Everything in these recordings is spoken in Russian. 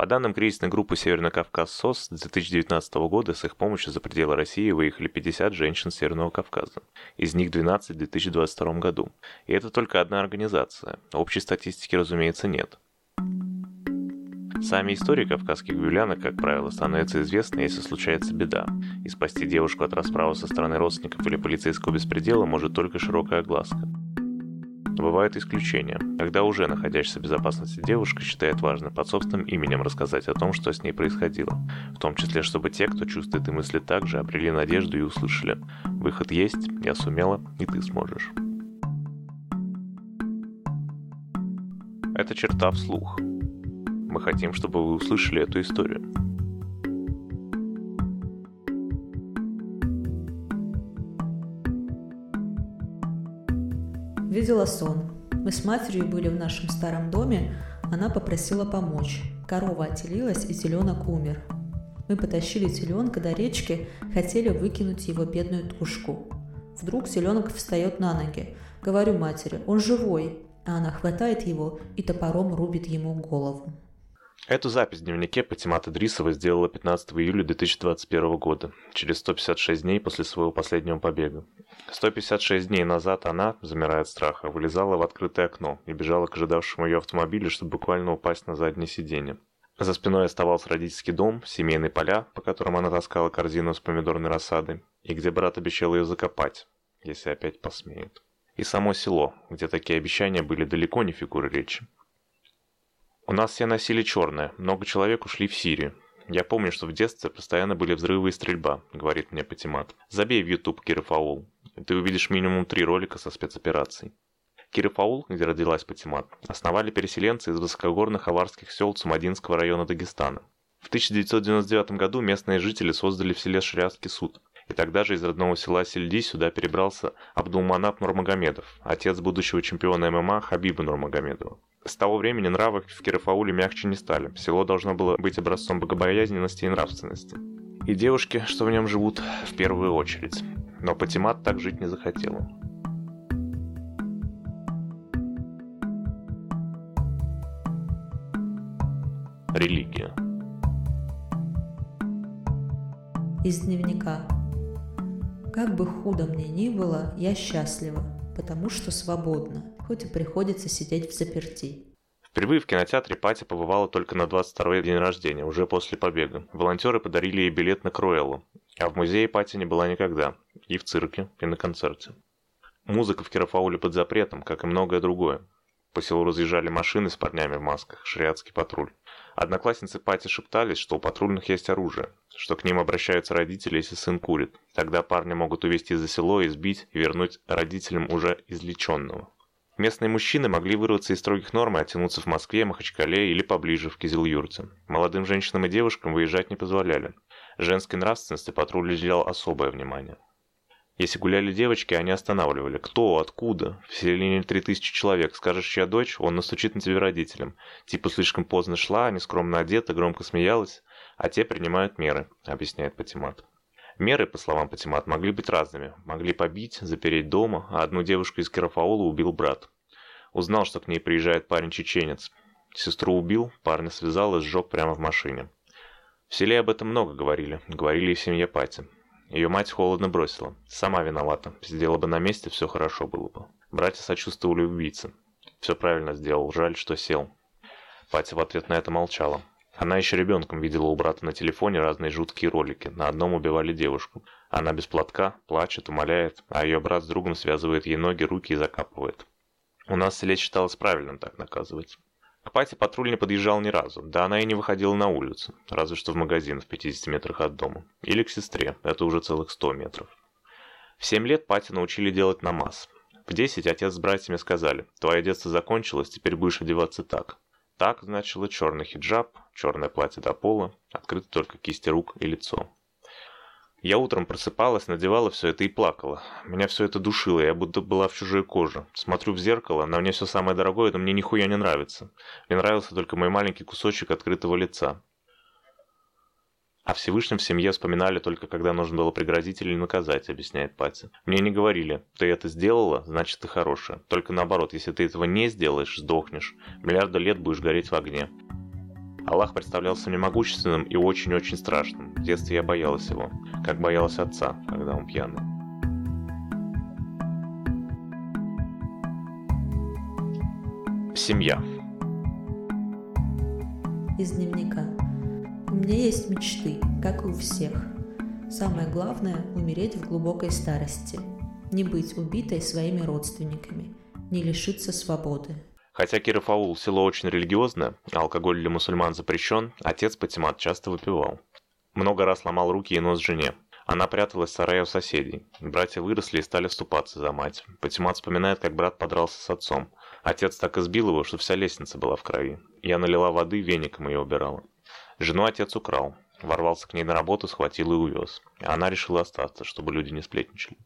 По данным кризисной группы Северный Кавказ СОС, с 2019 года с их помощью за пределы России выехали 50 женщин Северного Кавказа. Из них 12 в 2022 году. И это только одна организация. Общей статистики, разумеется, нет. Сами истории кавказских гулянок, как правило, становятся известны, если случается беда, и спасти девушку от расправы со стороны родственников или полицейского беспредела может только широкая огласка. Бывают исключения, когда уже находящаяся в безопасности девушка считает важным под собственным именем рассказать о том, что с ней происходило, в том числе, чтобы те, кто чувствует и мыслит так же, обрели надежду и услышали «Выход есть, я сумела, и ты сможешь». Это черта вслух. Мы хотим, чтобы вы услышали эту историю. Видела сон. Мы с матерью были в нашем старом доме, она попросила помочь. Корова отелилась, и теленок умер. Мы потащили теленка до речки, хотели выкинуть его бедную тушку. Вдруг теленок встает на ноги. Говорю матери, он живой, а она хватает его и топором рубит ему голову. Эту запись в дневнике Патимата Дрисова сделала 15 июля 2021 года, через 156 дней после своего последнего побега. 156 дней назад она, замирая от страха, вылезала в открытое окно и бежала к ожидавшему ее автомобилю, чтобы буквально упасть на заднее сиденье. За спиной оставался родительский дом, семейные поля, по которым она таскала корзину с помидорной рассадой, и где брат обещал ее закопать, если опять посмеет. И само село, где такие обещания были далеко не фигуры речи. У нас все носили черное, много человек ушли в Сирию. Я помню, что в детстве постоянно были взрывы и стрельба, говорит мне Патимат. Забей в YouTube Кирифаул. Ты увидишь минимум три ролика со спецоперацией. Кирифаул, где родилась Патимат, основали переселенцы из высокогорных аварских сел Цумадинского района Дагестана. В 1999 году местные жители создали в селе Шариатский суд. И тогда же из родного села Сельди сюда перебрался Абдулманап Нурмагомедов, отец будущего чемпиона ММА Хабиба Нурмагомедова. С того времени нравы в Кирифауле мягче не стали. Село должно было быть образцом богобоязненности и нравственности. И девушки, что в нем живут, в первую очередь. Но Патимат так жить не захотела. Религия. Из дневника. Как бы худо мне ни было, я счастлива, потому что свободна хоть и приходится сидеть в заперти. Впервые в кинотеатре Пати побывала только на 22-й день рождения, уже после побега. Волонтеры подарили ей билет на Круэллу, а в музее Пати не была никогда, и в цирке, и на концерте. Музыка в Кирофауле под запретом, как и многое другое. По селу разъезжали машины с парнями в масках, шариатский патруль. Одноклассницы Пати шептались, что у патрульных есть оружие, что к ним обращаются родители, если сын курит. Тогда парни могут увезти за село, избить и вернуть родителям уже излеченного. Местные мужчины могли вырваться из строгих норм и оттянуться в Москве, Махачкале или поближе, в Кизил-Юрте. Молодым женщинам и девушкам выезжать не позволяли. Женской нравственности патруль уделял особое внимание. Если гуляли девочки, они останавливали. Кто? Откуда? В селении 3000 человек. Скажешь, чья дочь, он настучит на тебе родителям. Типа слишком поздно шла, нескромно одета, громко смеялась. А те принимают меры, объясняет Патимат. Меры, по словам Патимат, могли быть разными. Могли побить, запереть дома, а одну девушку из Керафаула убил брат. Узнал, что к ней приезжает парень-чеченец. Сестру убил, парня связал и сжег прямо в машине. В селе об этом много говорили, говорили и в семье Пати. Ее мать холодно бросила. Сама виновата. Сидела бы на месте, все хорошо было бы. Братья сочувствовали убийце. Все правильно сделал, жаль, что сел. Патя в ответ на это молчала. Она еще ребенком видела у брата на телефоне разные жуткие ролики. На одном убивали девушку. Она без платка, плачет, умоляет, а ее брат с другом связывает ей ноги, руки и закапывает. У нас селе считалось правильным так наказывать. К Пате патруль не подъезжал ни разу, да она и не выходила на улицу, разве что в магазин в 50 метрах от дома. Или к сестре, это уже целых 100 метров. В 7 лет Пати научили делать намаз. В 10 отец с братьями сказали, твое детство закончилось, теперь будешь одеваться так. Так значило черный хиджаб, черное платье до пола, открыты только кисти рук и лицо. Я утром просыпалась, надевала все это и плакала. Меня все это душило, я будто была в чужой коже. Смотрю в зеркало, на мне все самое дорогое, но мне нихуя не нравится. Мне нравился только мой маленький кусочек открытого лица. О Всевышнем в семье вспоминали только когда нужно было пригрозить или наказать, объясняет Пати. Мне не говорили, ты это сделала, значит ты хорошая. Только наоборот, если ты этого не сделаешь, сдохнешь. Миллиарды лет будешь гореть в огне. Аллах представлялся мне могущественным и очень-очень страшным. В детстве я боялась его, как боялась отца, когда он пьяный. Семья. Из дневника. У меня есть мечты, как и у всех. Самое главное – умереть в глубокой старости. Не быть убитой своими родственниками. Не лишиться свободы. Хотя Киров аул село очень религиозное, а алкоголь для мусульман запрещен, отец Патимат часто выпивал. Много раз ломал руки и нос жене. Она пряталась в сарае у соседей. Братья выросли и стали вступаться за мать. Патимат вспоминает, как брат подрался с отцом. Отец так избил его, что вся лестница была в крови. Я налила воды, веником ее убирала. Жену отец украл. Ворвался к ней на работу, схватил и увез. Она решила остаться, чтобы люди не сплетничали.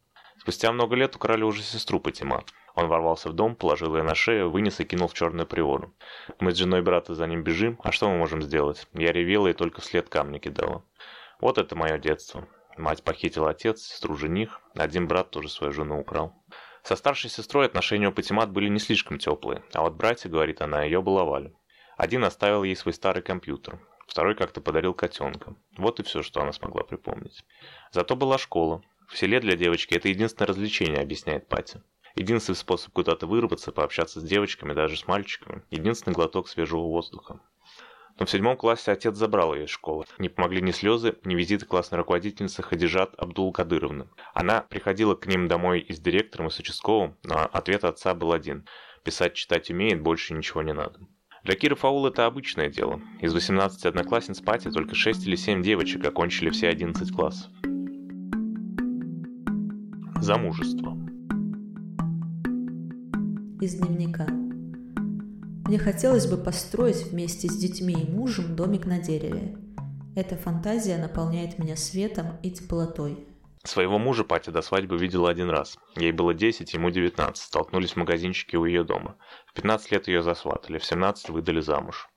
Спустя много лет украли уже сестру Патимат. Он ворвался в дом, положил ее на шею, вынес и кинул в черную приору. Мы с женой брата за ним бежим, а что мы можем сделать? Я ревела и только вслед камни кидала. Вот это мое детство. Мать похитила отец, сестру жених, один брат тоже свою жену украл. Со старшей сестрой отношения у Патимат были не слишком теплые, а вот братья, говорит она, ее баловали. Один оставил ей свой старый компьютер, второй как-то подарил котенка. Вот и все, что она смогла припомнить. Зато была школа. В селе для девочки это единственное развлечение, объясняет Патя. Единственный способ куда-то вырваться, пообщаться с девочками, даже с мальчиками. Единственный глоток свежего воздуха. Но в седьмом классе отец забрал ее из школы. Не помогли ни слезы, ни визиты классной руководительницы Хадижат Абдул-Кадыровны. Она приходила к ним домой и с директором, и с участковым, но ответ отца был один. Писать, читать умеет, больше ничего не надо. Для Киры Фаул это обычное дело. Из 18 одноклассниц Пати только 6 или 7 девочек окончили все 11 классов. Замужество из дневника. Мне хотелось бы построить вместе с детьми и мужем домик на дереве. Эта фантазия наполняет меня светом и теплотой. Своего мужа Патя до свадьбы видела один раз. Ей было 10, ему 19. Столкнулись в магазинчике у ее дома. В 15 лет ее засватали, в 17 выдали замуж.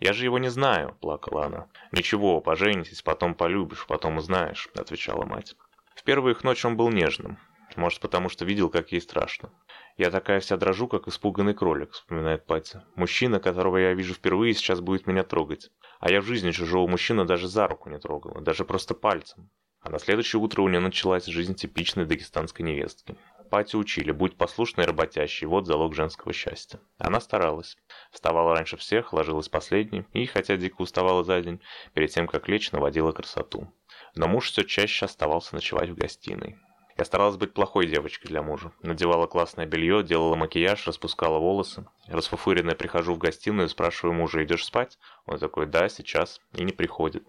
«Я же его не знаю», – плакала она. «Ничего, поженитесь, потом полюбишь, потом узнаешь», – отвечала мать. В первую их ночь он был нежным. Может, потому что видел, как ей страшно. «Я такая вся дрожу, как испуганный кролик», — вспоминает Патя. «Мужчина, которого я вижу впервые, сейчас будет меня трогать. А я в жизни чужого мужчину даже за руку не трогала, даже просто пальцем». А на следующее утро у нее началась жизнь типичной дагестанской невестки. Пати учили, будь послушной и работящей, вот залог женского счастья. Она старалась. Вставала раньше всех, ложилась последней, и, хотя дико уставала за день, перед тем, как лечь, наводила красоту. Но муж все чаще оставался ночевать в гостиной. Я старалась быть плохой девочкой для мужа. Надевала классное белье, делала макияж, распускала волосы. Расфуфыренная прихожу в гостиную, спрашиваю мужа, идешь спать? Он такой, да, сейчас. И не приходит.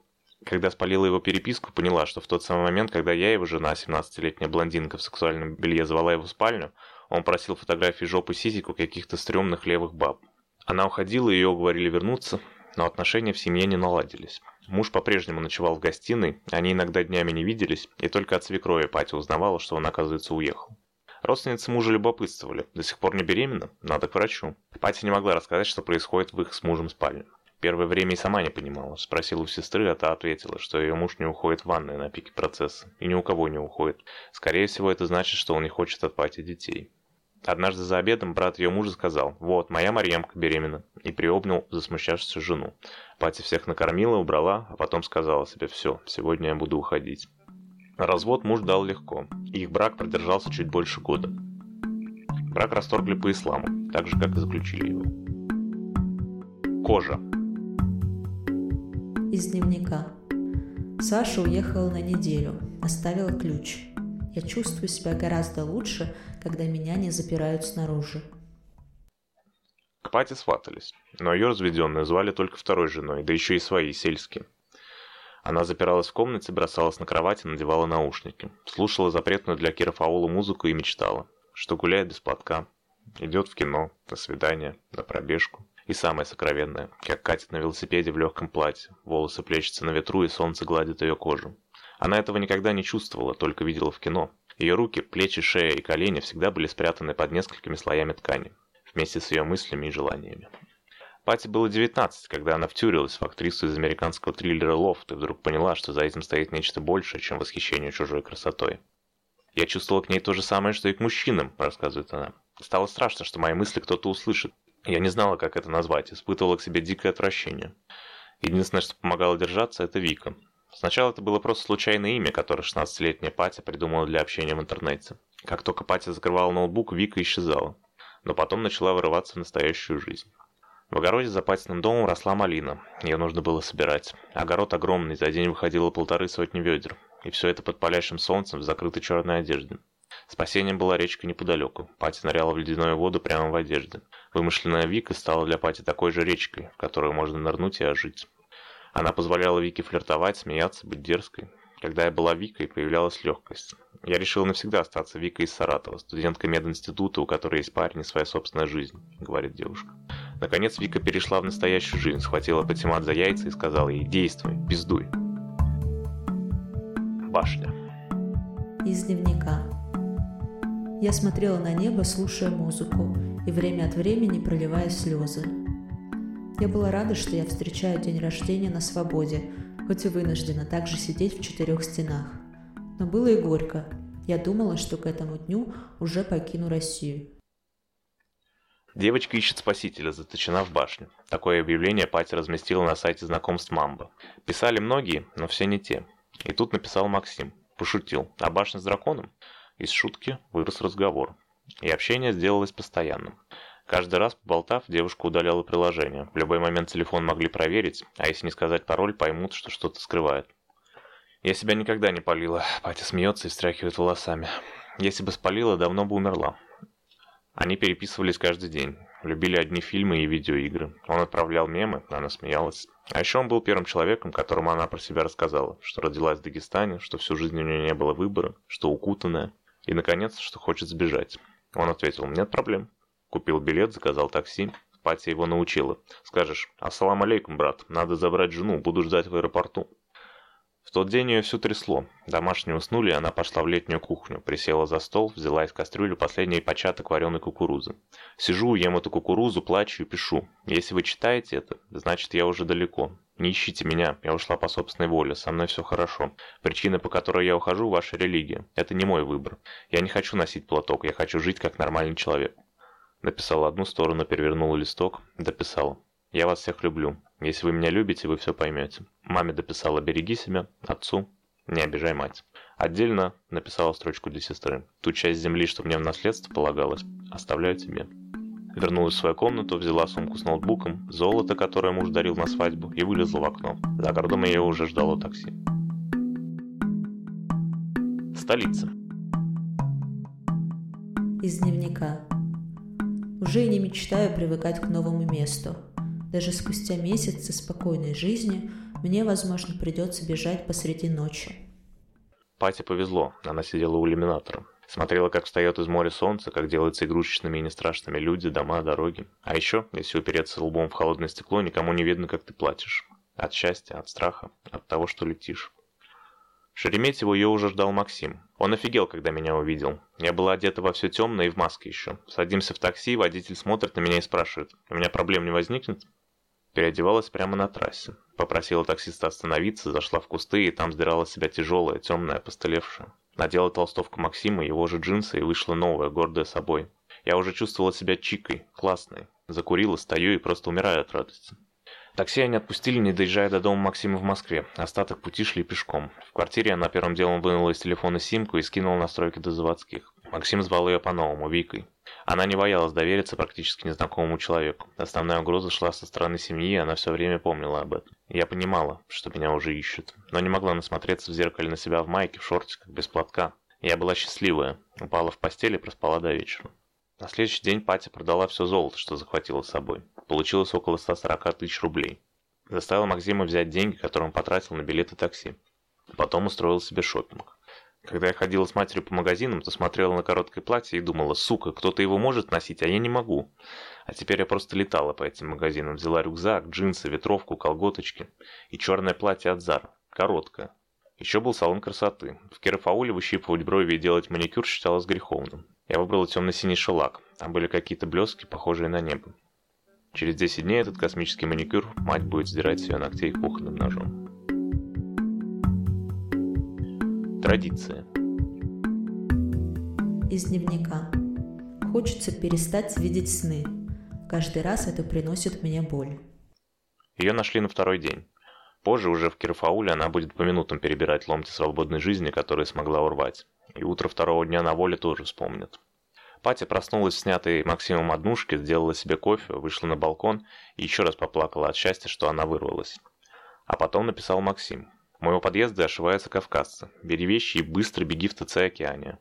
Когда спалила его переписку, поняла, что в тот самый момент, когда я, его жена, 17-летняя блондинка в сексуальном белье, звала его в спальню, он просил фотографии жопы сисек каких-то стрёмных левых баб. Она уходила, ее уговорили вернуться, но отношения в семье не наладились. Муж по-прежнему ночевал в гостиной, они иногда днями не виделись, и только от свекрови Пати узнавала, что он, оказывается, уехал. Родственницы мужа любопытствовали. До сих пор не беременна? Надо к врачу. Пати не могла рассказать, что происходит в их с мужем спальне. Первое время и сама не понимала. Спросила у сестры, а та ответила, что ее муж не уходит в ванную на пике процесса. И ни у кого не уходит. Скорее всего, это значит, что он не хочет от Пати детей. Однажды за обедом брат ее мужа сказал, «Вот, моя Марьямка беременна», и приобнял засмущавшуюся жену. Пати всех накормила, убрала, а потом сказала себе, «Все, сегодня я буду уходить». Развод муж дал легко, их брак продержался чуть больше года. Брак расторгли по исламу, так же, как и заключили его. Кожа. Из дневника. Саша уехала на неделю, оставила ключ. Я чувствую себя гораздо лучше, когда меня не запирают снаружи. К Пате сватались, но ее разведенную звали только второй женой, да еще и свои, сельские. Она запиралась в комнате, бросалась на кровать и надевала наушники. Слушала запретную для Кира Фаула музыку и мечтала, что гуляет без платка, идет в кино, на свидание, на пробежку. И самое сокровенное, как катит на велосипеде в легком платье, волосы плещутся на ветру и солнце гладит ее кожу. Она этого никогда не чувствовала, только видела в кино. Ее руки, плечи, шея и колени всегда были спрятаны под несколькими слоями ткани, вместе с ее мыслями и желаниями. Пати было 19, когда она втюрилась в актрису из американского триллера «Лофт» и вдруг поняла, что за этим стоит нечто большее, чем восхищение чужой красотой. «Я чувствовала к ней то же самое, что и к мужчинам», – рассказывает она. «Стало страшно, что мои мысли кто-то услышит. Я не знала, как это назвать, испытывала к себе дикое отвращение. Единственное, что помогало держаться, это Вика. Сначала это было просто случайное имя, которое 16-летняя Патя придумала для общения в интернете. Как только Патя закрывала ноутбук, Вика исчезала. Но потом начала вырываться в настоящую жизнь. В огороде за Патиным домом росла малина. Ее нужно было собирать. Огород огромный, за день выходило полторы сотни ведер. И все это под палящим солнцем в закрытой черной одежде. Спасением была речка неподалеку. Пати ныряла в ледяную воду прямо в одежде. Вымышленная Вика стала для Пати такой же речкой, в которую можно нырнуть и ожить. Она позволяла Вике флиртовать, смеяться, быть дерзкой. Когда я была Викой, появлялась легкость. Я решила навсегда остаться Викой из Саратова, студенткой мединститута, у которой есть парень и своя собственная жизнь, говорит девушка. Наконец Вика перешла в настоящую жизнь, схватила Патимат за яйца и сказала ей «Действуй, пиздуй». Башня. Из дневника. Я смотрела на небо, слушая музыку, и время от времени проливая слезы. Я была рада, что я встречаю день рождения на свободе, хоть и вынуждена также сидеть в четырех стенах. Но было и горько. Я думала, что к этому дню уже покину Россию. Девочка ищет спасителя, заточена в башню. Такое объявление Пати разместила на сайте знакомств Мамба. Писали многие, но все не те. И тут написал Максим. Пошутил. А башня с драконом? Из шутки вырос разговор. И общение сделалось постоянным. Каждый раз, поболтав, девушка удаляла приложение. В любой момент телефон могли проверить, а если не сказать пароль, поймут, что что-то скрывает. Я себя никогда не полила. Патя смеется и встряхивает волосами. Если бы спалила, давно бы умерла. Они переписывались каждый день. Любили одни фильмы и видеоигры. Он отправлял мемы, она смеялась. А еще он был первым человеком, которому она про себя рассказала, что родилась в Дагестане, что всю жизнь у нее не было выбора, что укутанная, и, наконец, что хочет сбежать. Он ответил, нет проблем. Купил билет, заказал такси. Патя его научила. Скажешь, ассалам алейкум, брат, надо забрать жену, буду ждать в аэропорту. В тот день ее все трясло. Домашние уснули, и она пошла в летнюю кухню, присела за стол, взяла из кастрюли последний початок вареной кукурузы. Сижу, ем эту кукурузу, плачу и пишу. Если вы читаете это, значит я уже далеко. Не ищите меня, я ушла по собственной воле, со мной все хорошо. Причина, по которой я ухожу, ваша религия. Это не мой выбор. Я не хочу носить платок, я хочу жить как нормальный человек. Написала одну сторону, перевернула листок, дописала. «Я вас всех люблю. Если вы меня любите, вы все поймете». Маме дописала «Береги себя», отцу «Не обижай мать». Отдельно написала строчку для сестры. «Ту часть земли, что мне в наследство полагалось, оставляю тебе». Вернулась в свою комнату, взяла сумку с ноутбуком, золото, которое муж дарил на свадьбу, и вылезла в окно. За городом ее уже ждало такси. Столица. Из дневника. Уже и не мечтаю привыкать к новому месту. Даже спустя месяцы спокойной жизни мне, возможно, придется бежать посреди ночи. Пате повезло, она сидела у иллюминатора. Смотрела, как встает из моря солнце, как делаются игрушечными и не страшными люди, дома, дороги. А еще, если упереться лбом в холодное стекло, никому не видно, как ты плачешь. От счастья, от страха, от того, что летишь. В Шереметьево ее уже ждал Максим. Он офигел, когда меня увидел. Я была одета во все темное и в маске еще. Садимся в такси, водитель смотрит на меня и спрашивает, у меня проблем не возникнет? Переодевалась прямо на трассе. Попросила таксиста остановиться, зашла в кусты и там сдирала себя тяжелая, темная, постылевшая. Надела толстовку Максима, его же джинсы и вышла новая, гордая собой. Я уже чувствовала себя чикой, классной. Закурила, стою и просто умираю от радости. Такси они отпустили, не доезжая до дома Максима в Москве. Остаток пути шли пешком. В квартире она первым делом вынула из телефона симку и скинула настройки до заводских. Максим звал ее по-новому, Викой. Она не боялась довериться практически незнакомому человеку. Основная угроза шла со стороны семьи, и она все время помнила об этом. Я понимала, что меня уже ищут, но не могла насмотреться в зеркале на себя в майке, в шортиках, без платка. Я была счастливая, упала в постель и проспала до вечера. На следующий день Патя продала все золото, что захватила с собой. Получилось около 140 тысяч рублей. Заставил Максима взять деньги, которые он потратил на билеты такси. Потом устроил себе шопинг. Когда я ходила с матерью по магазинам, то смотрела на короткое платье и думала, сука, кто-то его может носить, а я не могу. А теперь я просто летала по этим магазинам, взяла рюкзак, джинсы, ветровку, колготочки и черное платье от Зар, короткое. Еще был салон красоты. В Керафауле выщипывать брови и делать маникюр считалось греховным. Я выбрала темно-синий шелак. Там были какие-то блески, похожие на небо. Через 10 дней этот космический маникюр мать будет сдирать с ее ногтей кухонным ножом. Традиция. Из дневника. Хочется перестать видеть сны. Каждый раз это приносит мне боль. Ее нашли на второй день. Позже, уже в Кирфауле, она будет по минутам перебирать ломти свободной жизни, которые смогла урвать. И утро второго дня на воле тоже вспомнит. Патя проснулась снятой Максимом однушке, сделала себе кофе, вышла на балкон и еще раз поплакала от счастья, что она вырвалась. А потом написал Максим. У моего подъезда ошиваются кавказцы. Бери вещи и быстро беги в ТЦ «Океания».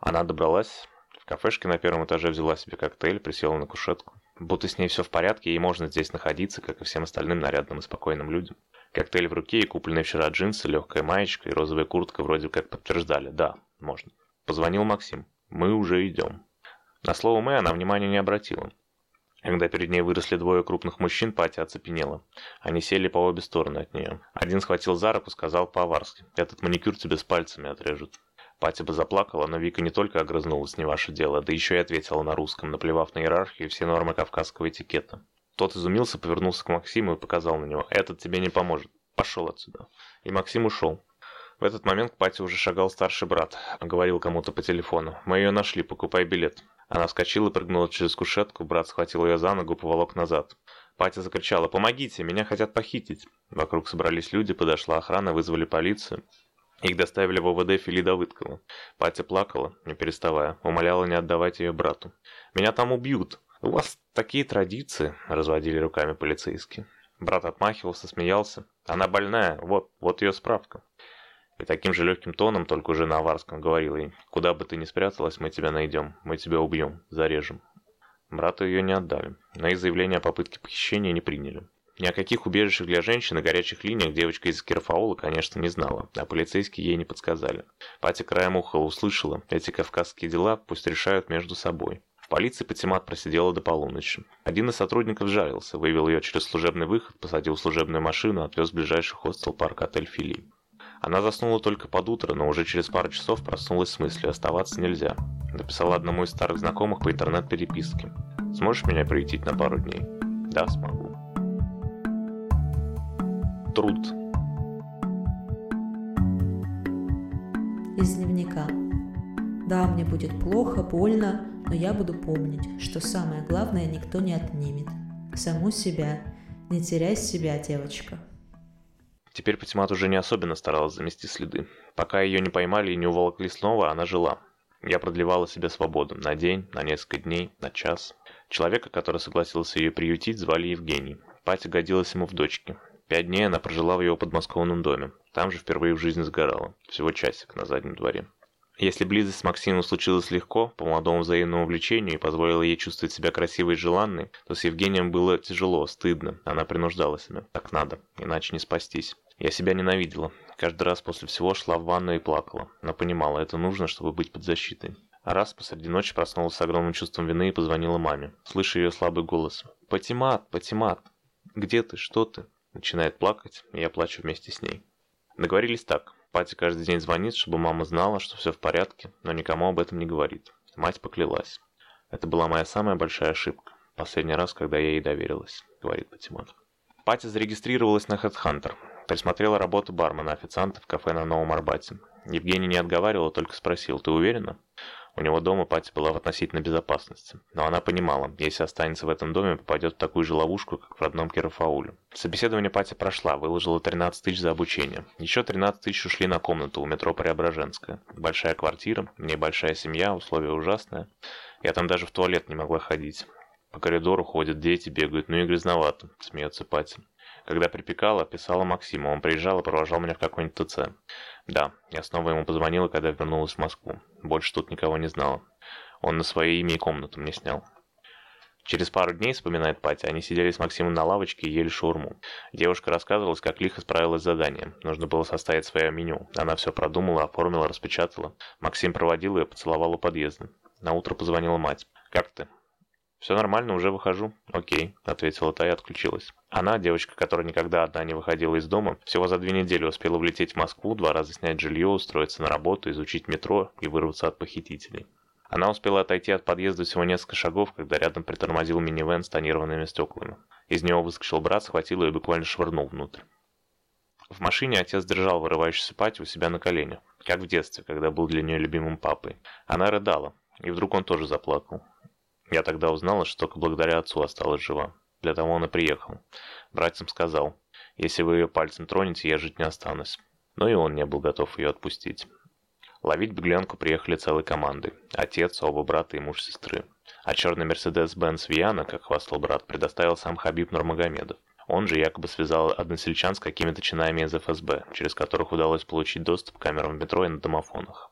Она добралась. В кафешке на первом этаже взяла себе коктейль, присела на кушетку. Будто с ней все в порядке, и можно здесь находиться, как и всем остальным нарядным и спокойным людям. Коктейль в руке и купленные вчера джинсы, легкая маечка и розовая куртка вроде как подтверждали. Да, можно. Позвонил Максим. Мы уже идем. На слово «мы» она внимания не обратила. Когда перед ней выросли двое крупных мужчин, Патя оцепенела. Они сели по обе стороны от нее. Один схватил за руку, сказал по-аварски. «Этот маникюр тебе с пальцами отрежут». Патя бы заплакала, но Вика не только огрызнулась, не ваше дело, да еще и ответила на русском, наплевав на иерархию и все нормы кавказского этикета. Тот изумился, повернулся к Максиму и показал на него. «Этот тебе не поможет. Пошел отсюда». И Максим ушел. В этот момент к Пате уже шагал старший брат. Говорил кому-то по телефону. «Мы ее нашли, покупай билет». Она вскочила, прыгнула через кушетку, брат схватил ее за ногу, поволок назад. Патя закричала «Помогите, меня хотят похитить!» Вокруг собрались люди, подошла охрана, вызвали полицию. Их доставили в ОВД Фили Давыдкова. Патя плакала, не переставая, умоляла не отдавать ее брату. «Меня там убьют!» «У вас такие традиции!» – разводили руками полицейские. Брат отмахивался, смеялся. «Она больная, вот, вот ее справка». И таким же легким тоном, только уже на аварском, говорил ей, «Куда бы ты ни спряталась, мы тебя найдем, мы тебя убьем, зарежем». Брату ее не отдали, но их заявление о попытке похищения не приняли. Ни о каких убежищах для женщин и горячих линиях девочка из Кирфаула, конечно, не знала, а полицейские ей не подсказали. Патя краем уха услышала, эти кавказские дела пусть решают между собой. В полиции Патимат просидела до полуночи. Один из сотрудников жарился, вывел ее через служебный выход, посадил в служебную машину, отвез в ближайший хостел парк отель Фили. Она заснула только под утро, но уже через пару часов проснулась с мыслью «оставаться нельзя». Написала одному из старых знакомых по интернет-переписке. «Сможешь меня приютить на пару дней?» «Да, смогу». Труд. Из дневника. Да, мне будет плохо, больно, но я буду помнить, что самое главное никто не отнимет. Саму себя. Не теряй себя, девочка. Теперь Патимат уже не особенно старалась замести следы. Пока ее не поймали и не уволокли снова, она жила. Я продлевала себе свободу. На день, на несколько дней, на час. Человека, который согласился ее приютить, звали Евгений. Патя годилась ему в дочке. Пять дней она прожила в его подмосковном доме. Там же впервые в жизни сгорала. Всего часик на заднем дворе. Если близость с Максимом случилась легко, по молодому взаимному влечению и позволила ей чувствовать себя красивой и желанной, то с Евгением было тяжело, стыдно. Она принуждала себя. Так надо, иначе не спастись. Я себя ненавидела. Каждый раз после всего шла в ванну и плакала. Но понимала, это нужно, чтобы быть под защитой. А раз посреди ночи проснулась с огромным чувством вины и позвонила маме. Слышу ее слабый голос. «Патимат, Патимат! Где ты? Что ты?» Начинает плакать, и я плачу вместе с ней. Договорились так. Пати каждый день звонит, чтобы мама знала, что все в порядке, но никому об этом не говорит. Мать поклялась. Это была моя самая большая ошибка. Последний раз, когда я ей доверилась, говорит Патимат. Пати зарегистрировалась на HeadHunter. Присмотрела работу бармена, официанта в кафе на Новом Арбате. Евгений не отговаривал, только спросил, ты уверена? У него дома Пати была в относительной безопасности, но она понимала, если останется в этом доме, попадет в такую же ловушку, как в родном Керафауле. Собеседование Пати прошла, выложила 13 тысяч за обучение. Еще 13 тысяч ушли на комнату у метро Преображенская. Большая квартира, мне большая семья, условия ужасные. Я там даже в туалет не могла ходить. По коридору ходят дети, бегают, ну и грязновато, смеется Пати. Когда припекала, писала Максиму, он приезжал и провожал меня в какой-нибудь ТЦ. Да, я снова ему позвонила, когда вернулась в Москву. Больше тут никого не знала. Он на свое имя и комнату мне снял. Через пару дней, вспоминает Патя, они сидели с Максимом на лавочке и ели шаурму. Девушка рассказывала, как лихо справилась с заданием. Нужно было составить свое меню. Она все продумала, оформила, распечатала. Максим проводил ее, поцеловал у подъезда. На утро позвонила мать. «Как ты?» «Все нормально, уже выхожу». «Окей», — ответила та и отключилась. Она, девочка, которая никогда одна не выходила из дома, всего за две недели успела влететь в Москву, два раза снять жилье, устроиться на работу, изучить метро и вырваться от похитителей. Она успела отойти от подъезда всего несколько шагов, когда рядом притормозил минивэн с тонированными стеклами. Из него выскочил брат, схватил ее и буквально швырнул внутрь. В машине отец держал вырывающуюся Пати у себя на коленях, как в детстве, когда был для нее любимым папой. Она рыдала, и вдруг он тоже заплакал. Я тогда узнала, что только благодаря отцу осталась жива. Для того он и приехал. Братьям сказал. Если вы ее пальцем тронете, я жить не останусь. Но и он не был готов ее отпустить. Ловить беглянку приехали целой командой. Отец, оба брата и муж сестры. А черный Мерседес-Бенц Виана, как хвастал брат, предоставил сам Хабиб Нурмагомедов. Он же якобы связал односельчан с какими-то чинами из ФСБ, через которых удалось получить доступ к камерам в метро и на домофонах.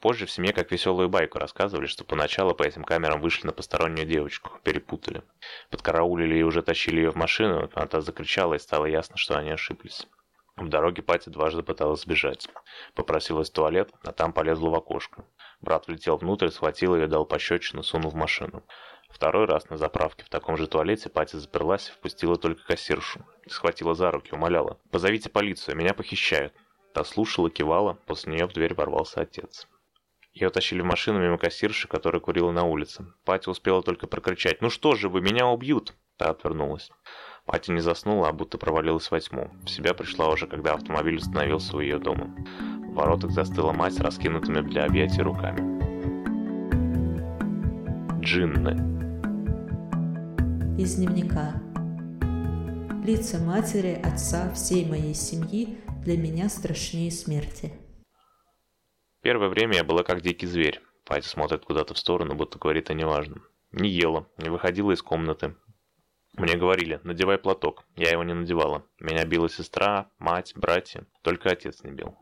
Позже в семье как веселую байку рассказывали, что поначалу по этим камерам вышли на постороннюю девочку, перепутали. Подкараулили и уже тащили ее в машину, она та закричала и стало ясно, что они ошиблись. В дороге Пати дважды пыталась сбежать. Попросилась в туалет, а там полезла в окошко. Брат влетел внутрь, схватил ее, дал пощечину, сунул в машину. Второй раз на заправке в таком же туалете Пати заперлась и впустила только кассиршу. Схватила за руки, умоляла. «Позовите полицию, меня похищают». Та слушала, кивала, после нее в дверь ворвался отец. Ее тащили в машину мимо кассирши, которая курила на улице. Пати успела только прокричать «Ну что же вы, меня убьют!» Та отвернулась. Пати не заснула, а будто провалилась во тьму. В себя пришла уже, когда автомобиль остановился у ее дома. В воротах застыла мать с раскинутыми для объятий руками. Джинны из дневника. Лица матери, отца, всей моей семьи для меня страшнее смерти. Первое время я была как дикий зверь. Пати смотрит куда-то в сторону, будто говорит о неважном. Не ела, не выходила из комнаты. Мне говорили, надевай платок. Я его не надевала. Меня била сестра, мать, братья. Только отец не бил.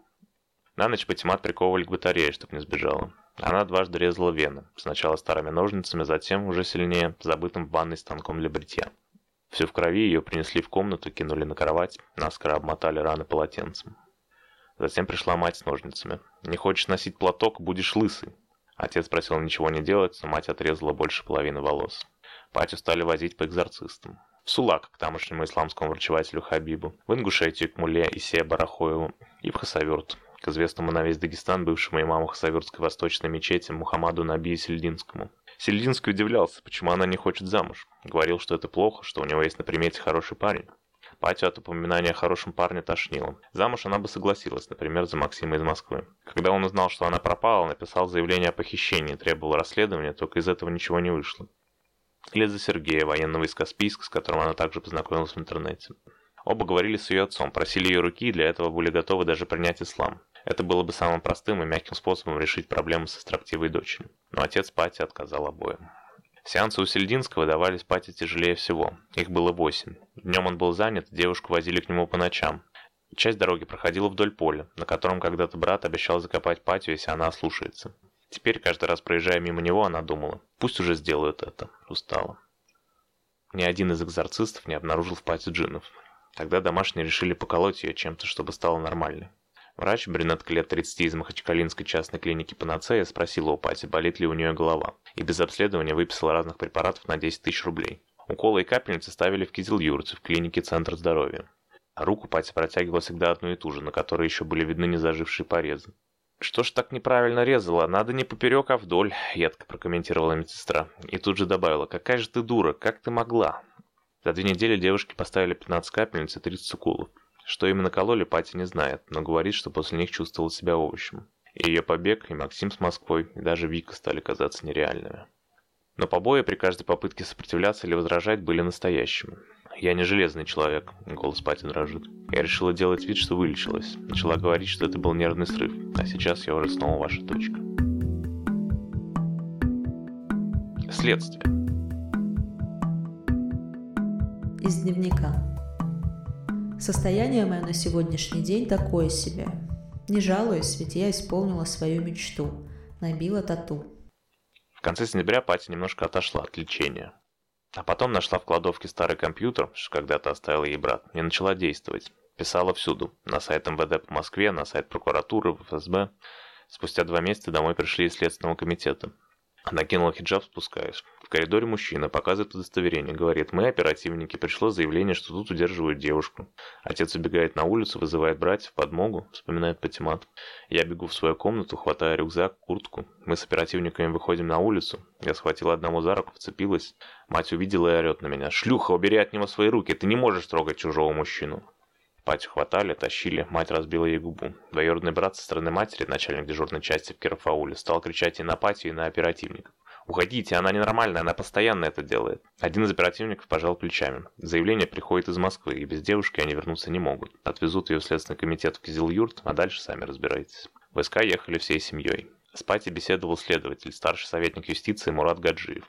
На ночь Патимат приковывали к батарее, чтобы не сбежала. Она дважды резала вены, сначала старыми ножницами, затем, уже сильнее, забытым в ванной станком для бритья. Все в крови ее принесли в комнату, кинули на кровать, наскоро обмотали раны полотенцем. Затем пришла мать с ножницами. «Не хочешь носить платок, будешь лысый». Отец просил ничего не делать, но мать отрезала больше половины волос. Патю стали возить по экзорцистам. В Сулак, к тамошнему исламскому врачевателю Хабибу, в Ингушетию, к Муле Исея Барахоеву и в Хасавюрт, к известному на весь Дагестан бывшему имаму Хасавюртской восточной мечети Мухаммаду Набии Сельдинскому. Сельдинский удивлялся, почему она не хочет замуж. Говорил, что это плохо, что у него есть на примете хороший парень. Патю от упоминания о хорошем парне тошнило. Замуж она бы согласилась, например, за Максима из Москвы. Когда он узнал, что она пропала, написал заявление о похищении, требовал расследования, только из этого ничего не вышло. Или за Сергея, военного из Каспийска, с которым она также познакомилась в интернете. Оба говорили с ее отцом, просили ее руки и для этого были готовы даже принять ислам. Это было бы самым простым и мягким способом решить проблему со строптивой дочерью. Но отец Пати отказал обоим. Сеансы у Сельдинского давались Пати тяжелее всего. Их было восемь. Днем он был занят, девушку возили к нему по ночам. Часть дороги проходила вдоль поля, на котором когда-то брат обещал закопать Патю, если она ослушается. Теперь, каждый раз проезжая мимо него, она думала, пусть уже сделают это. Устала. Ни один из экзорцистов не обнаружил в Пати джиннов. Тогда домашние решили поколоть ее чем-то, чтобы стало нормальной. Врач, брюнетка лет 30 из Махачкалинской частной клиники Панацея, спросила у Пати, болит ли у нее голова, и без обследования выписала разных препаратов на 10 тысяч рублей. Уколы и капельницы ставили в Кизилюрте, в клинике Центр здоровья. А руку Пати протягивала всегда одну и ту же, на которой еще были видны незажившие порезы. «Что ж так неправильно резала? Надо не поперек, а вдоль», — едко прокомментировала медсестра. И тут же добавила, «Какая же ты дура, как ты могла?» За две недели девушке поставили 15 капельниц и 30 уколов. Что именно кололи, Пати не знает, но говорит, что после них чувствовал себя овощем. И ее побег, и Максим с Москвой, и даже Вика стали казаться нереальными. Но побои при каждой попытке сопротивляться или возражать были настоящими. «Я не железный человек», — голос Пати дрожит. Я решила делать вид, что вылечилась. Начала говорить, что это был нервный срыв, а сейчас я уже снова ваша дочка. Следствие. Из дневника. Состояние мое на сегодняшний день такое себе. Не жалуюсь, ведь я исполнила свою мечту. Набила тату. В конце сентября Пати немножко отошла от лечения. А потом нашла в кладовке старый компьютер, что когда-то оставил ей брат, и начала действовать. Писала всюду. На сайт МВД по Москве, на сайт прокуратуры, в ФСБ. Спустя два месяца домой пришли из Следственного комитета. Накинула хиджаб, спускаюсь. В коридоре мужчина показывает удостоверение. Говорит, мы оперативники. Пришло заявление, что тут удерживают девушку. Отец убегает на улицу, вызывает братьев, подмогу. Вспоминает Патимат. Я бегу в свою комнату, хватаю рюкзак, куртку. Мы с оперативниками выходим на улицу. Я схватила одному за руку, вцепилась. Мать увидела и орет на меня. «Шлюха, убери от него свои руки. Ты не можешь трогать чужого мужчину». Патю хватали, тащили, мать разбила ей губу. Двоюродный брат со стороны матери, начальник дежурной части в Керафауле, стал кричать и на Патю, и на оперативников. «Уходите, она ненормальная, она постоянно это делает». Один из оперативников пожал плечами. Заявление приходит из Москвы, и без девушки они вернуться не могут. Отвезут ее в Следственный комитет в Кизил-Юрт, а дальше сами разбирайтесь. В СК ехали всей семьей. С Пати беседовал следователь, старший советник юстиции Мурат Гаджиев.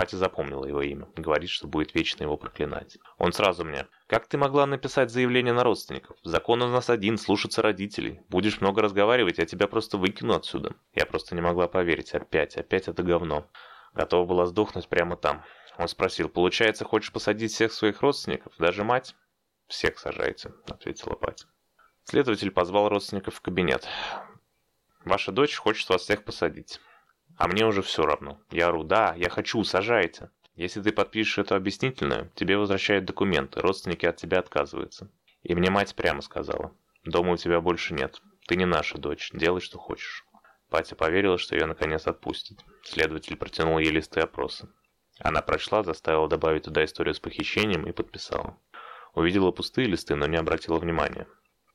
Пати запомнила его имя. Говорит, что будет вечно его проклинать. Он сразу мне. «Как ты могла написать заявление на родственников? Закон у нас один, слушаться родителей. Будешь много разговаривать, я тебя просто выкину отсюда». Я просто не могла поверить. Опять, опять это говно. Готова была сдохнуть прямо там. Он спросил, «Получается, хочешь посадить всех своих родственников? Даже мать?» «Всех сажайте», — ответила Пати. Следователь позвал родственников в кабинет. «Ваша дочь хочет вас всех посадить. А мне уже все равно. Я ору, да, я хочу, сажайте. Если ты подпишешь эту объяснительную, тебе возвращают документы, родственники от тебя отказываются. И мне мать прямо сказала, дома у тебя больше нет. Ты не наша дочь, делай, что хочешь. Патя поверила, что ее наконец отпустят. Следователь протянул ей листы опроса. Она прочла, заставила добавить туда историю с похищением и подписала. Увидела пустые листы, но не обратила внимания.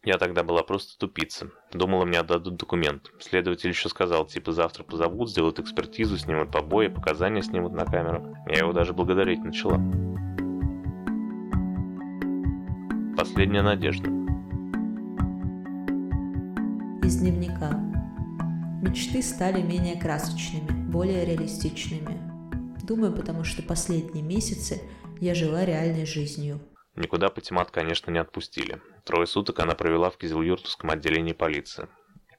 Я тогда была просто тупица. Думала, мне отдадут документ. Следователь еще сказал, типа, завтра позовут, сделают экспертизу, снимут побои, показания снимут на камеру. Я его даже благодарить начала. Последняя надежда. Из дневника. Мечты стали менее красочными, более реалистичными. Думаю, потому что последние месяцы я жила реальной жизнью. Никуда Патимат, конечно, не отпустили. Трое суток она провела в Кизилюртовском отделении полиции.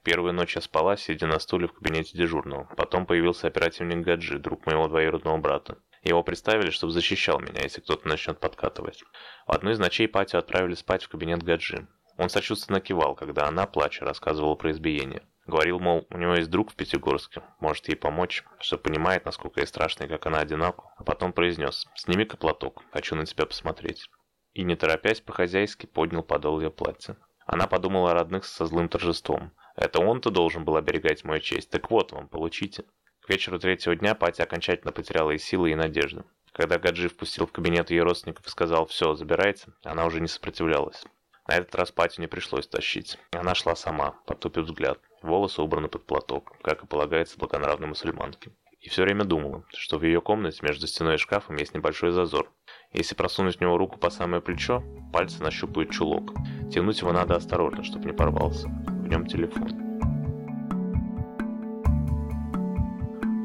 Первую ночь я спала, сидя на стуле в кабинете дежурного. Потом появился оперативник Гаджи, друг моего двоюродного брата. Его представили, чтобы защищал меня, если кто-то начнет подкатывать. В одну из ночей Патю отправили спать в кабинет Гаджи. Он сочувственно кивал, когда она, плача, рассказывала про избиение. Говорил, мол, у него есть друг в Пятигорске, может ей помочь, что понимает, насколько ей страшно как она одинока. А потом произнес, сними-ка платок, хочу на тебя посмотреть и, не торопясь, по-хозяйски поднял подол ее платья. Она подумала о родных со злым торжеством. Это он-то должен был оберегать мою честь. Так вот вам, получите. К вечеру третьего дня Патя окончательно потеряла и силы, и надежду. Когда Гаджи впустил в кабинет ее родственников и сказал «все, забирайте», она уже не сопротивлялась. На этот раз Патю не пришлось тащить. Она шла сама, потупив взгляд. Волосы убраны под платок, как и полагается благонравной мусульманке. И все время думала, что в ее комнате между стеной и шкафом есть небольшой зазор, если просунуть в него руку по самое плечо, пальцы нащупают чулок. Тянуть его надо осторожно, чтобы не порвался. В нем телефон.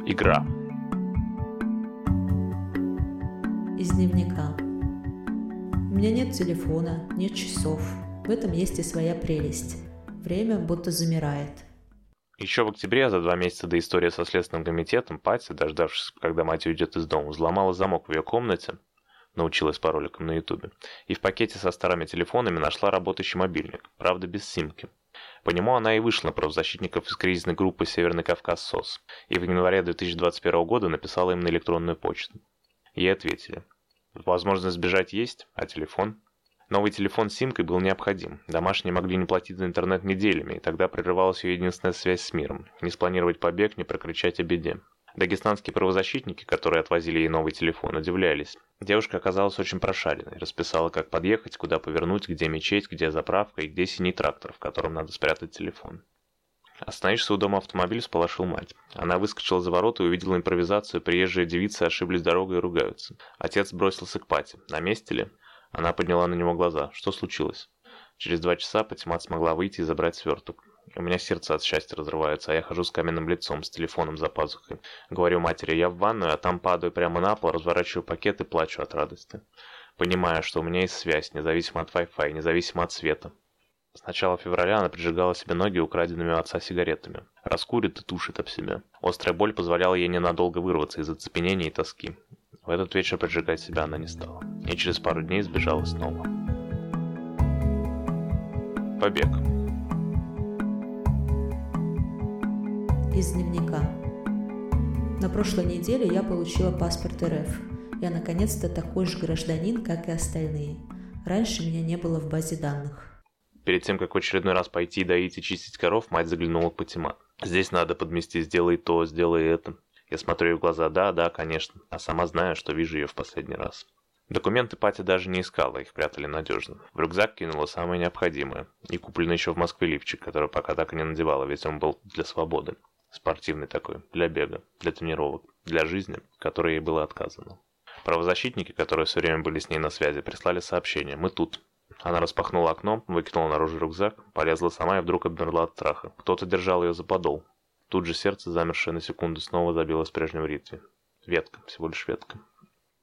Игра. Из дневника. У меня нет телефона, нет часов. В этом есть и своя прелесть. Время будто замирает. Еще в октябре, за два месяца до истории со Следственным комитетом, Пати, дождавшись, когда мать уйдет из дома, взломала замок в ее комнате, научилась пароликам на ютубе, и в пакете со старыми телефонами нашла работающий мобильник, правда без симки. По нему она и вышла на правозащитников из кризисной группы «Северный Кавказ СОС» и в январе 2021 года написала им на электронную почту. Ей ответили. Возможность сбежать есть, а телефон? Новый телефон с симкой был необходим. Домашние могли не платить за интернет неделями, и тогда прерывалась ее единственная связь с миром. Не спланировать побег, не прокричать о беде. Дагестанские правозащитники, которые отвозили ей новый телефон, удивлялись. Девушка оказалась очень прошаренной, расписала, как подъехать, куда повернуть, где мечеть, где заправка и где синий трактор, в котором надо спрятать телефон. Остановишься у дома автомобиль, сполошил мать. Она выскочила за ворота и увидела импровизацию, приезжие девицы ошиблись дорогой и ругаются. Отец бросился к пати. На месте ли? Она подняла на него глаза. Что случилось? Через два часа Патимат смогла выйти и забрать сверток. У меня сердце от счастья разрывается, а я хожу с каменным лицом, с телефоном за пазухой. Говорю матери, я в ванную, а там падаю прямо на пол, разворачиваю пакет и плачу от радости. Понимаю, что у меня есть связь, независимо от Wi-Fi, независимо от света. С начала февраля она прижигала себе ноги украденными у отца сигаретами. Раскурит и тушит об себя. Острая боль позволяла ей ненадолго вырваться из оцепенения и тоски. В этот вечер поджигать себя она не стала. И через пару дней сбежала снова. Побег. Из дневника. На прошлой неделе я получила паспорт РФ. Я наконец-то такой же гражданин, как и остальные. Раньше меня не было в базе данных. Перед тем, как в очередной раз пойти доить и чистить коров, мать заглянула к Патима. «Здесь надо подмести, сделай то, сделай это». Я смотрю ей в глаза, да, да, конечно, а сама знаю, что вижу ее в последний раз. Документы Пати даже не искала, их прятали надежно. В рюкзак кинула самое необходимое. И купленный еще в Москве лифчик, который пока так и не надевала, ведь он был для свободы. Спортивный такой, для бега, для тренировок, для жизни, которой ей было отказано. Правозащитники, которые все время были с ней на связи, прислали сообщение «Мы тут». Она распахнула окно, выкинула наружу рюкзак, полезла сама и вдруг обмерла от страха. Кто-то держал ее за подол. Тут же сердце, замершее на секунду, снова забилось в прежнем ритме. Ветка, всего лишь ветка.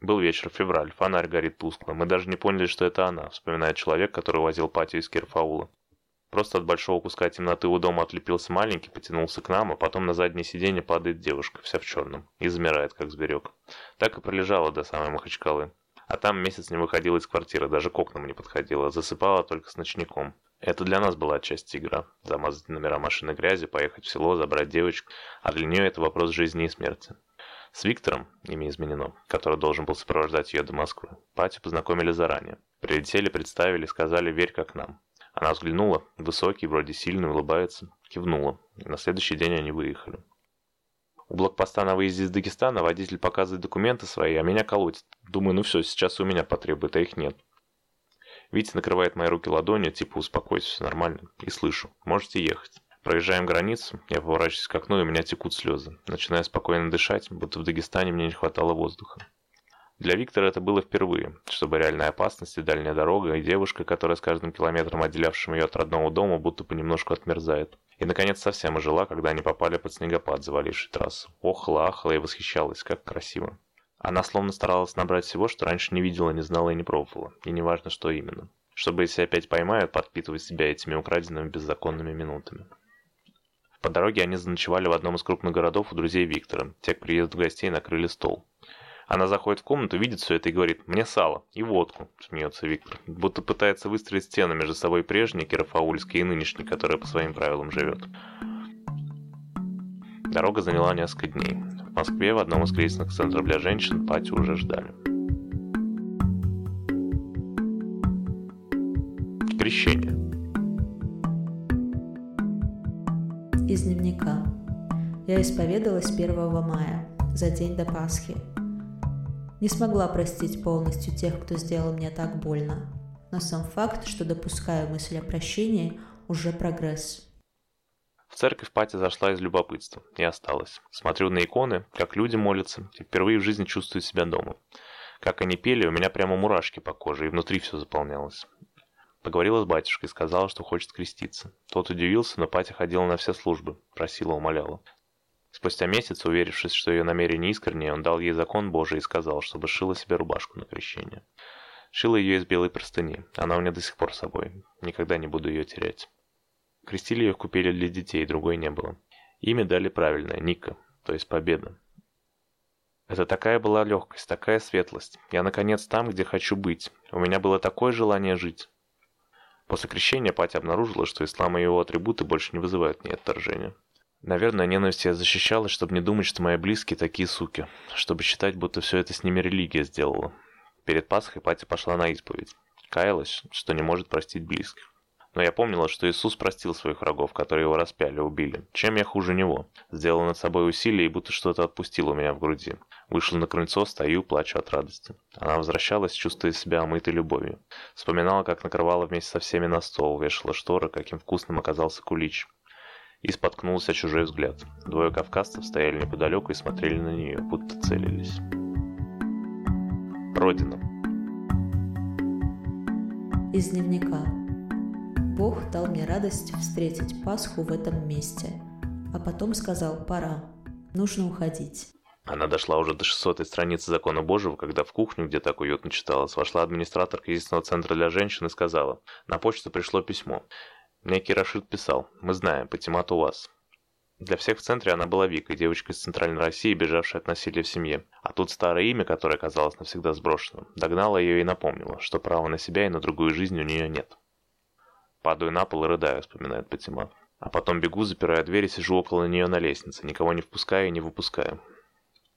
Был вечер, февраль, фонарь горит тускло. Мы даже не поняли, что это она, вспоминает человек, который возил патию из Кирфаула. Просто от большого куска темноты у дома отлепился маленький, потянулся к нам, а потом на заднее сиденье падает девушка, вся в черном, и замирает, как зверек. Так и пролежала до самой Махачкалы. А там месяц не выходила из квартиры, даже к окнам не подходила, засыпала только с ночником. Это для нас была отчасти игра. Замазать номера машины грязью, поехать в село, забрать девочку. А для нее это вопрос жизни и смерти. С Виктором, имя изменено, который должен был сопровождать ее до Москвы, Патю познакомили заранее. Прилетели, представили, сказали «верь как нам». Она взглянула, высокий, вроде сильный, улыбается, кивнула. На следующий день они выехали. У блокпоста на выезде из Дагестана водитель показывает документы свои, а меня колотит. Думаю, ну все, сейчас у меня потребует, а их нет. Витя накрывает мои руки ладонью, типа успокойся, все нормально. И слышу, можете ехать. Проезжаем границу, я поворачиваюсь к окну, и у меня текут слезы. Начинаю спокойно дышать, будто в Дагестане мне не хватало воздуха. Для Виктора это было впервые, чтобы реальная опасность и дальняя дорога, и девушка, которая с каждым километром, отделявшим ее от родного дома, будто понемножку отмерзает. И, наконец, совсем ожила, когда они попали под снегопад, заваливший трассу. Охла, ахла и восхищалась, как красиво. Она словно старалась набрать всего, что раньше не видела, не знала и не пробовала. И неважно, что именно. Чтобы если опять поймают, подпитывать себя этими украденными беззаконными минутами. По дороге они заночевали в одном из крупных городов у друзей Виктора. Те к приезду гостей накрыли стол. Она заходит в комнату, видит все это и говорит «Мне сало и водку», смеется Виктор. Будто пытается выстроить стены между собой прежний, Кирофаульский и нынешний, который по своим правилам живет. Дорога заняла несколько дней. В Москве в одном из кризисных центров для женщин Пати уже ждали. Крещение. Из дневника. Я исповедалась 1 мая, за день до Пасхи. Не смогла простить полностью тех, кто сделал мне так больно. Но сам факт, что допускаю мысль о прощении, уже прогресс. В церковь Пати зашла из любопытства и осталась. Смотрю на иконы, как люди молятся, и впервые в жизни чувствую себя дома. Как они пели, у меня прямо мурашки по коже, и внутри все заполнялось. Поговорила с батюшкой, сказала, что хочет креститься. Тот удивился, но Патя ходила на все службы, просила, умоляла. Спустя месяц, уверившись, что ее намерение искреннее, он дал ей закон Божий и сказал, чтобы шила себе рубашку на крещение. Шила ее из белой простыни. Она у меня до сих пор с собой. Никогда не буду ее терять. Крестили ее в купели для детей, другой не было. Имя дали правильное – Ника, то есть Победа. Это такая была легкость, такая светлость. Я, наконец, там, где хочу быть. У меня было такое желание жить. После крещения Патя обнаружила, что ислам и его атрибуты больше не вызывают в ней отторжения. Наверное, ненависть я защищалась, чтобы не думать, что мои близкие такие суки. Чтобы считать, будто все это с ними религия сделала. Перед Пасхой Патя пошла на исповедь. Каялась, что не может простить близких. Но я помнила, что Иисус простил своих врагов, которые его распяли, убили. Чем я хуже него? Сделала над собой усилие и будто что-то отпустило меня в груди. Вышла на крыльцо, стою, плачу от радости. Она возвращалась, чувствуя себя омытой любовью. Вспоминала, как накрывала вместе со всеми на стол, вешала шторы, каким вкусным оказался кулич и споткнулся чужой взгляд. Двое кавказцев стояли неподалеку и смотрели на нее, будто целились. Родина. Из дневника. Бог дал мне радость встретить Пасху в этом месте, а потом сказал «пора, нужно уходить». Она дошла уже до 600 страницы Закона Божьего, когда в кухню, где так уютно читалась, вошла администратор кризисного центра для женщин и сказала, на почту пришло письмо. Некий Рашид писал, мы знаем, Патимат у вас. Для всех в центре она была Викой, девочкой из Центральной России, бежавшей от насилия в семье. А тут старое имя, которое казалось навсегда сброшенным, догнало ее и напомнило, что права на себя и на другую жизнь у нее нет. Падаю на пол и рыдаю, вспоминает Патимат. А потом бегу, запираю дверь и сижу около нее на лестнице, никого не впуская и не выпуская.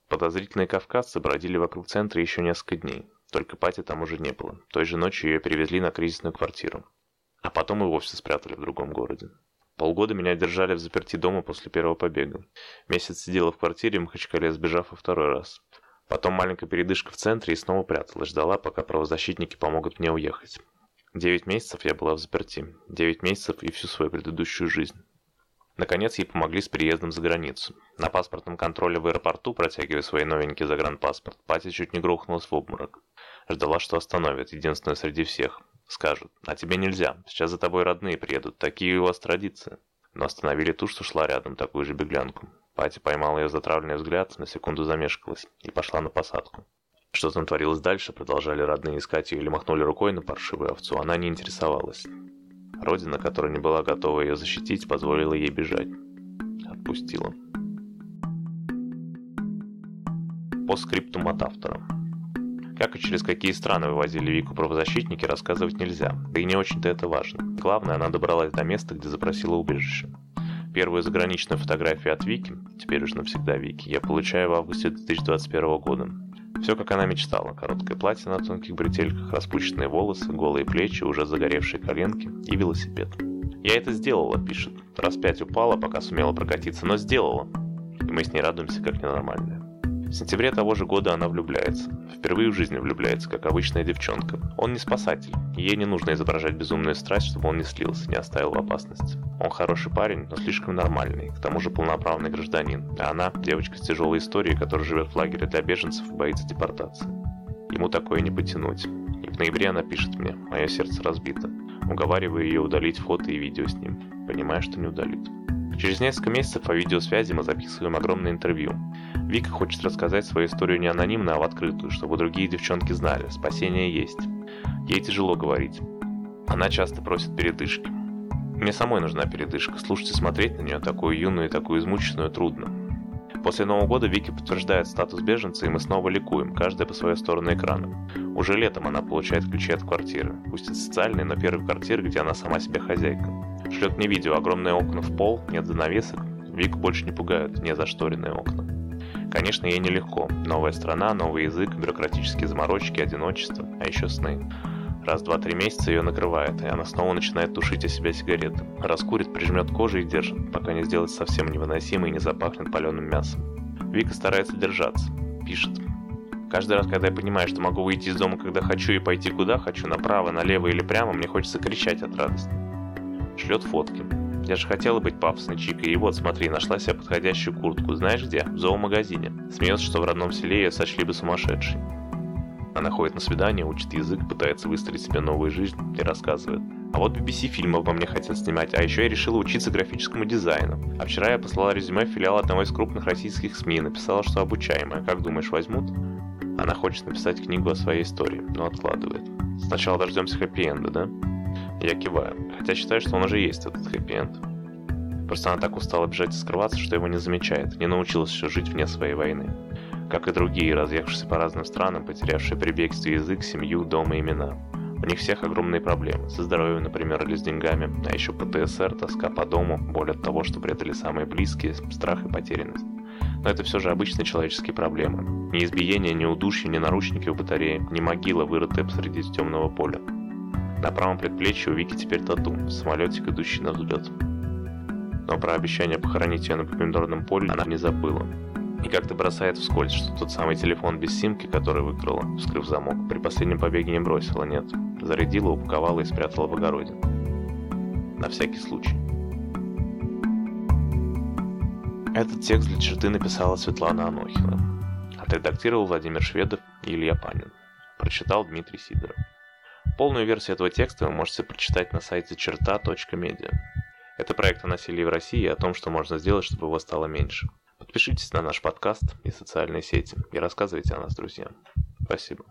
Подозрительные кавказцы бродили вокруг центра еще несколько дней. Только Пати там уже не было. Той же ночью ее перевезли на кризисную квартиру а потом и вовсе спрятали в другом городе. Полгода меня держали в заперти дома после первого побега. Месяц сидела в квартире в Махачкале, сбежав во второй раз. Потом маленькая передышка в центре и снова пряталась, ждала, пока правозащитники помогут мне уехать. Девять месяцев я была в заперти. Девять месяцев и всю свою предыдущую жизнь. Наконец ей помогли с приездом за границу. На паспортном контроле в аэропорту, протягивая свои новенький загранпаспорт, Пати чуть не грохнулась в обморок. Ждала, что остановят, единственная среди всех. Скажут, а тебе нельзя, сейчас за тобой родные приедут, такие у вас традиции. Но остановили ту, что шла рядом, такую же беглянку. Пати поймала ее затравленный взгляд, на секунду замешкалась и пошла на посадку. Что там творилось дальше, продолжали родные искать ее или махнули рукой на паршивую овцу, она не интересовалась. Родина, которая не была готова ее защитить, позволила ей бежать. Отпустила. По скриптум от автора. Как и через какие страны вывозили Вику правозащитники, рассказывать нельзя, да и не очень-то это важно. Главное, она добралась до места, где запросила убежище. Первую заграничную фотографию от Вики, теперь уже навсегда Вики, я получаю в августе 2021 года. Все, как она мечтала. Короткое платье на тонких бретельках, распущенные волосы, голые плечи, уже загоревшие коленки и велосипед. «Я это сделала», — пишет. «Раз пять упала, пока сумела прокатиться, но сделала». И мы с ней радуемся, как ненормальные. В сентябре того же года она влюбляется. Впервые в жизни влюбляется, как обычная девчонка. Он не спасатель. Ей не нужно изображать безумную страсть, чтобы он не слился, не оставил в опасности. Он хороший парень, но слишком нормальный, к тому же полноправный гражданин. А она – девочка с тяжелой историей, которая живет в лагере для беженцев и боится депортации. Ему такое не потянуть. И в ноябре она пишет мне «Мое сердце разбито». Уговариваю ее удалить фото и видео с ним, понимая, что не удалит. Через несколько месяцев по видеосвязи мы записываем огромное интервью. Вика хочет рассказать свою историю не анонимно, а в открытую, чтобы другие девчонки знали, спасение есть. Ей тяжело говорить. Она часто просит передышки. Мне самой нужна передышка, слушать и смотреть на нее, такую юную и такую измученную, трудно. После Нового года Вики подтверждает статус беженца, и мы снова ликуем, каждая по своей стороне экрана. Уже летом она получает ключи от квартиры. Пусть и социальной, но первой квартиры, где она сама себе хозяйка. Шлет мне видео, огромные окна в пол, нет занавесок. Вику больше не пугают, не зашторенные окна. Конечно, ей нелегко. Новая страна, новый язык, бюрократические заморочки, одиночество, а еще сны. Раз, два, три месяца ее накрывает, и она снова начинает тушить о себя сигареты. Раскурит, прижмет кожу и держит, пока не сделает совсем невыносимой и не запахнет паленым мясом. Вика старается держаться. Пишет. Каждый раз, когда я понимаю, что могу выйти из дома, когда хочу, и пойти куда хочу, направо, налево или прямо, мне хочется кричать от радости шлет фотки. Я же хотела быть пафосной чикой, и вот, смотри, нашла себе подходящую куртку. Знаешь где? В зоомагазине. Смеется, что в родном селе ее сочли бы сумасшедшей. Она ходит на свидание, учит язык, пытается выстроить себе новую жизнь и рассказывает. А вот BBC фильмы обо мне хотят снимать, а еще я решила учиться графическому дизайну. А вчера я послала резюме в филиал одного из крупных российских СМИ и написала, что обучаемая. Как думаешь, возьмут? Она хочет написать книгу о своей истории, но откладывает. Сначала дождемся хэппи-энда, да? Я киваю, хотя считаю, что он уже есть, этот хэппи-энд. Просто она так устала бежать и скрываться, что его не замечает, не научилась еще жить вне своей войны. Как и другие, разъехавшиеся по разным странам, потерявшие при бегстве язык, семью, дом и имена. У них всех огромные проблемы. Со здоровьем, например, или с деньгами, а еще ПТСР, тоска по дому, боль от того, что предали самые близкие, страх и потерянность. Но это все же обычные человеческие проблемы. Ни избиение, ни удушье, ни наручники в батарее, ни могила, вырытая посреди темного поля. На правом предплечье у Вики теперь тату, самолетик, идущий на взлет. Но про обещание похоронить ее на помидорном поле она не забыла. И как-то бросает вскользь, что тот самый телефон без симки, который выкрала, вскрыв замок, при последнем побеге не бросила, нет. Зарядила, упаковала и спрятала в огороде. На всякий случай. Этот текст для черты написала Светлана Анохина. Отредактировал Владимир Шведов и Илья Панин. Прочитал Дмитрий Сидоров. Полную версию этого текста вы можете прочитать на сайте черта.медиа. Это проект о насилии в России и о том, что можно сделать, чтобы его стало меньше. Подпишитесь на наш подкаст и социальные сети и рассказывайте о нас друзьям. Спасибо.